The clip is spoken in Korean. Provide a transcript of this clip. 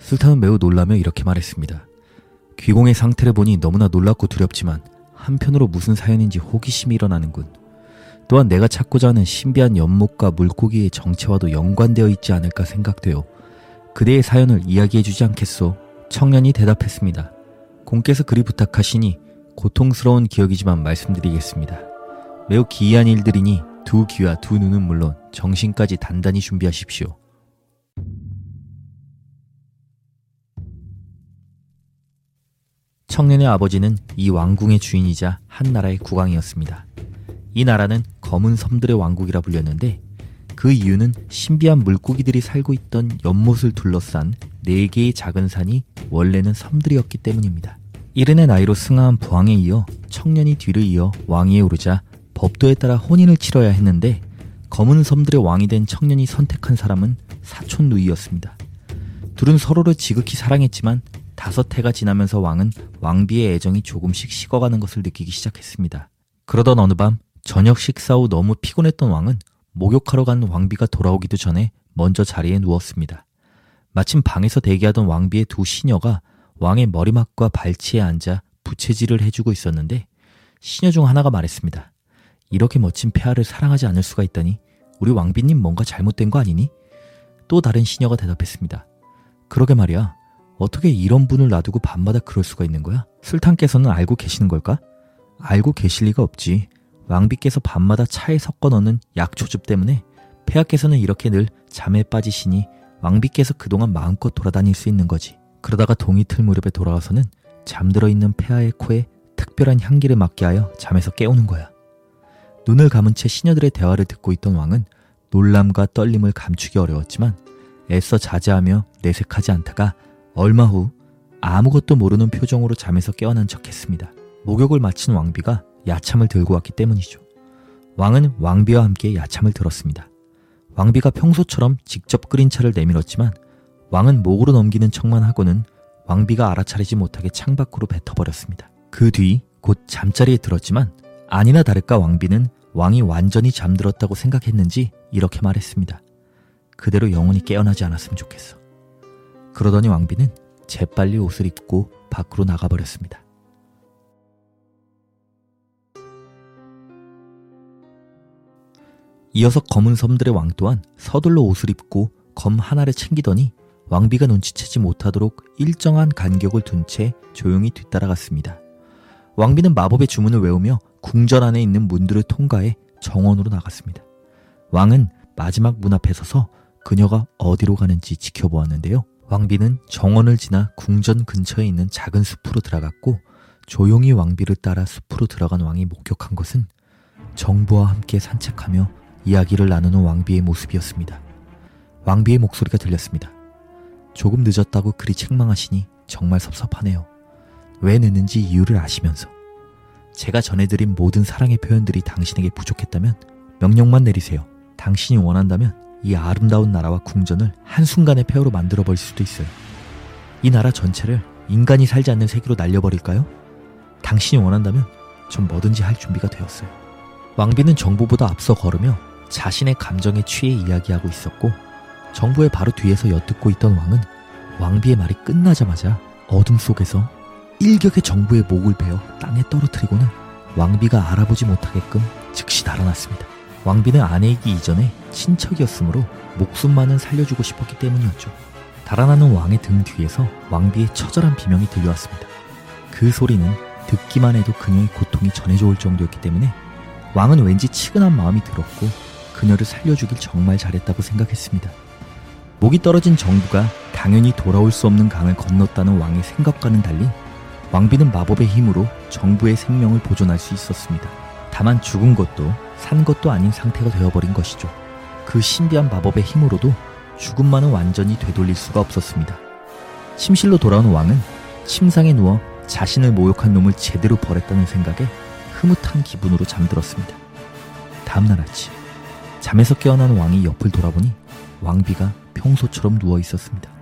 술탄은 매우 놀라며 이렇게 말했습니다. 귀공의 상태를 보니 너무나 놀랍고 두렵지만 한편으로 무슨 사연인지 호기심이 일어나는군. 또한 내가 찾고자 하는 신비한 연못과 물고기의 정체와도 연관되어 있지 않을까 생각되어 그대의 사연을 이야기해 주지 않겠소? 청년이 대답했습니다. 공께서 그리 부탁하시니 고통스러운 기억이지만 말씀드리겠습니다. 매우 기이한 일들이니 두 귀와 두 눈은 물론 정신까지 단단히 준비하십시오. 청년의 아버지는 이 왕궁의 주인이자 한 나라의 국왕이었습니다. 이 나라는 검은 섬들의 왕국이라 불렸는데 그 이유는 신비한 물고기들이 살고 있던 연못을 둘러싼 네 개의 작은 산이 원래는 섬들이었기 때문입니다. 이른의 나이로 승하한 부왕에 이어 청년이 뒤를 이어 왕위에 오르자 법도에 따라 혼인을 치러야 했는데 검은 섬들의 왕이 된 청년이 선택한 사람은 사촌 누이였습니다. 둘은 서로를 지극히 사랑했지만 다섯 해가 지나면서 왕은 왕비의 애정이 조금씩 식어가는 것을 느끼기 시작했습니다. 그러던 어느 밤 저녁 식사 후 너무 피곤했던 왕은 목욕하러 간 왕비가 돌아오기도 전에 먼저 자리에 누웠습니다. 마침 방에서 대기하던 왕비의 두 시녀가 왕의 머리맡과 발치에 앉아 부채질을 해주고 있었는데 시녀 중 하나가 말했습니다. 이렇게 멋진 폐하를 사랑하지 않을 수가 있다니 우리 왕비님 뭔가 잘못된 거 아니니? 또 다른 시녀가 대답했습니다. 그러게 말이야. 어떻게 이런 분을 놔두고 밤마다 그럴 수가 있는 거야? 술탄께서는 알고 계시는 걸까? 알고 계실 리가 없지. 왕비께서 밤마다 차에 섞어 넣는 약초즙 때문에 폐하께서는 이렇게 늘 잠에 빠지시니 왕비께서 그동안 마음껏 돌아다닐 수 있는 거지. 그러다가 동이 틀 무렵에 돌아와서는 잠들어 있는 폐하의 코에 특별한 향기를 맡게 하여 잠에서 깨우는 거야. 눈을 감은 채 시녀들의 대화를 듣고 있던 왕은 놀람과 떨림을 감추기 어려웠지만 애써 자제하며 내색하지 않다가 얼마 후 아무것도 모르는 표정으로 잠에서 깨어난 척 했습니다. 목욕을 마친 왕비가 야참을 들고 왔기 때문이죠. 왕은 왕비와 함께 야참을 들었습니다. 왕비가 평소처럼 직접 끓인 차를 내밀었지만 왕은 목으로 넘기는 척만 하고는 왕비가 알아차리지 못하게 창밖으로 뱉어버렸습니다. 그 뒤 곧 잠자리에 들었지만 아니나 다를까 왕비는 왕이 완전히 잠들었다고 생각했는지 이렇게 말했습니다. 그대로 영원히 깨어나지 않았으면 좋겠어. 그러더니 왕비는 재빨리 옷을 입고 밖으로 나가버렸습니다. 이어서 검은 섬들의 왕 또한 서둘러 옷을 입고 검 하나를 챙기더니 왕비가 눈치채지 못하도록 일정한 간격을 둔 채 조용히 뒤따라갔습니다. 왕비는 마법의 주문을 외우며 궁전 안에 있는 문들을 통과해 정원으로 나갔습니다. 왕은 마지막 문 앞에 서서 그녀가 어디로 가는지 지켜보았는데요. 왕비는 정원을 지나 궁전 근처에 있는 작은 숲으로 들어갔고 조용히 왕비를 따라 숲으로 들어간 왕이 목격한 것은 정부와 함께 산책하며 이야기를 나누는 왕비의 모습이었습니다. 왕비의 목소리가 들렸습니다. 조금 늦었다고 그리 책망하시니 정말 섭섭하네요. 왜 늦는지 이유를 아시면서. 제가 전해드린 모든 사랑의 표현들이 당신에게 부족했다면 명령만 내리세요. 당신이 원한다면 이 아름다운 나라와 궁전을 한순간에 폐허로 만들어버릴 수도 있어요. 이 나라 전체를 인간이 살지 않는 세계로 날려버릴까요? 당신이 원한다면 전 뭐든지 할 준비가 되었어요. 왕비는 정부보다 앞서 걸으며 자신의 감정에 취해 이야기하고 있었고 정부의 바로 뒤에서 엿듣고 있던 왕은 왕비의 말이 끝나자마자 어둠 속에서 일격의 정부의 목을 베어 땅에 떨어뜨리고는 왕비가 알아보지 못하게끔 즉시 달아났습니다. 왕비는 아내이기 이전에 친척이었으므로 목숨만은 살려주고 싶었기 때문이었죠. 달아나는 왕의 등 뒤에서 왕비의 처절한 비명이 들려왔습니다. 그 소리는 듣기만 해도 그녀의 고통이 전해져 올 정도였기 때문에 왕은 왠지 치근한 마음이 들었고 그녀를 살려주길 정말 잘했다고 생각했습니다. 목이 떨어진 정부가 당연히 돌아올 수 없는 강을 건넜다는 왕의 생각과는 달리 왕비는 마법의 힘으로 정부의 생명을 보존할 수 있었습니다. 다만 죽은 것도 산 것도 아닌 상태가 되어버린 것이죠. 그 신비한 마법의 힘으로도 죽음만은 완전히 되돌릴 수가 없었습니다. 침실로 돌아온 왕은 침상에 누워 자신을 모욕한 놈을 제대로 벌했다는 생각에 흐뭇한 기분으로 잠들었습니다. 다음날 아침 잠에서 깨어난 왕이 옆을 돌아보니 왕비가 평소처럼 누워 있었습니다.